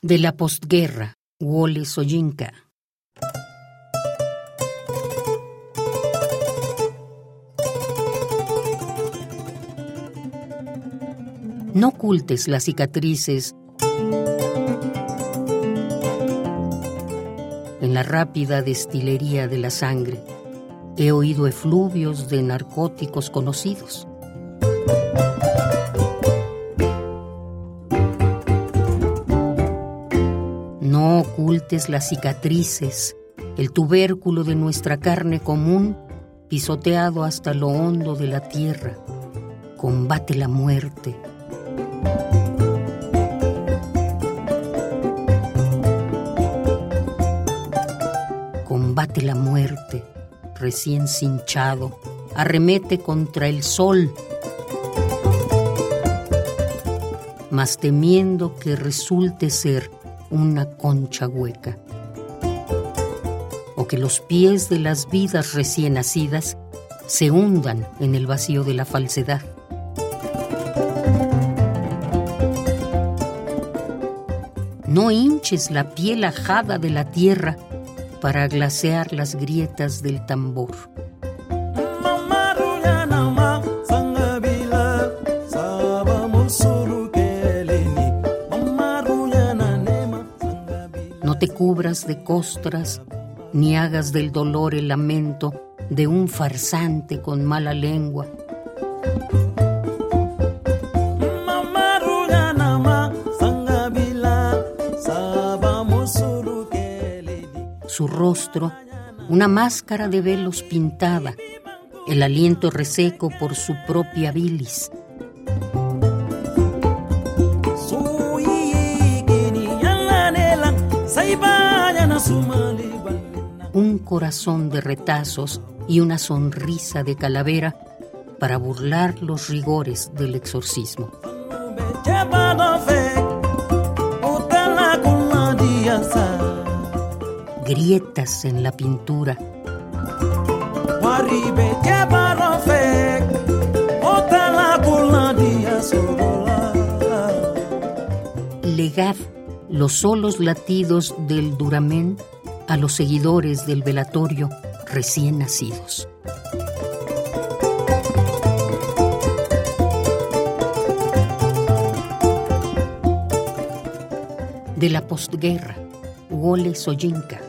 De la postguerra, Wole Soyinka. No ocultes las cicatrices en la rápida destilería de la sangre. He oído efluvios de narcóticos conocidos. Ocultes las cicatrices, el tubérculo de nuestra carne común pisoteado hasta lo hondo de la tierra. Combate la muerte. Combate la muerte, recién cinchado, arremete contra el sol, mas temiendo que resulte ser una concha hueca, o que los pies de las vidas recién nacidas se hundan en el vacío de la falsedad. No hinches la piel ajada de la tierra para glasear las grietas del tambor. No te cubras de costras, ni hagas del dolor el lamento de un farsante con mala lengua. Su rostro, una máscara de velos pintada, el aliento reseco por su propia bilis. Un corazón de retazos y una sonrisa de calavera para burlar los rigores del exorcismo. Grietas en la pintura. Los solos latidos del duramen a los seguidores del velatorio recién nacidos. De la postguerra, Wole Soyinka.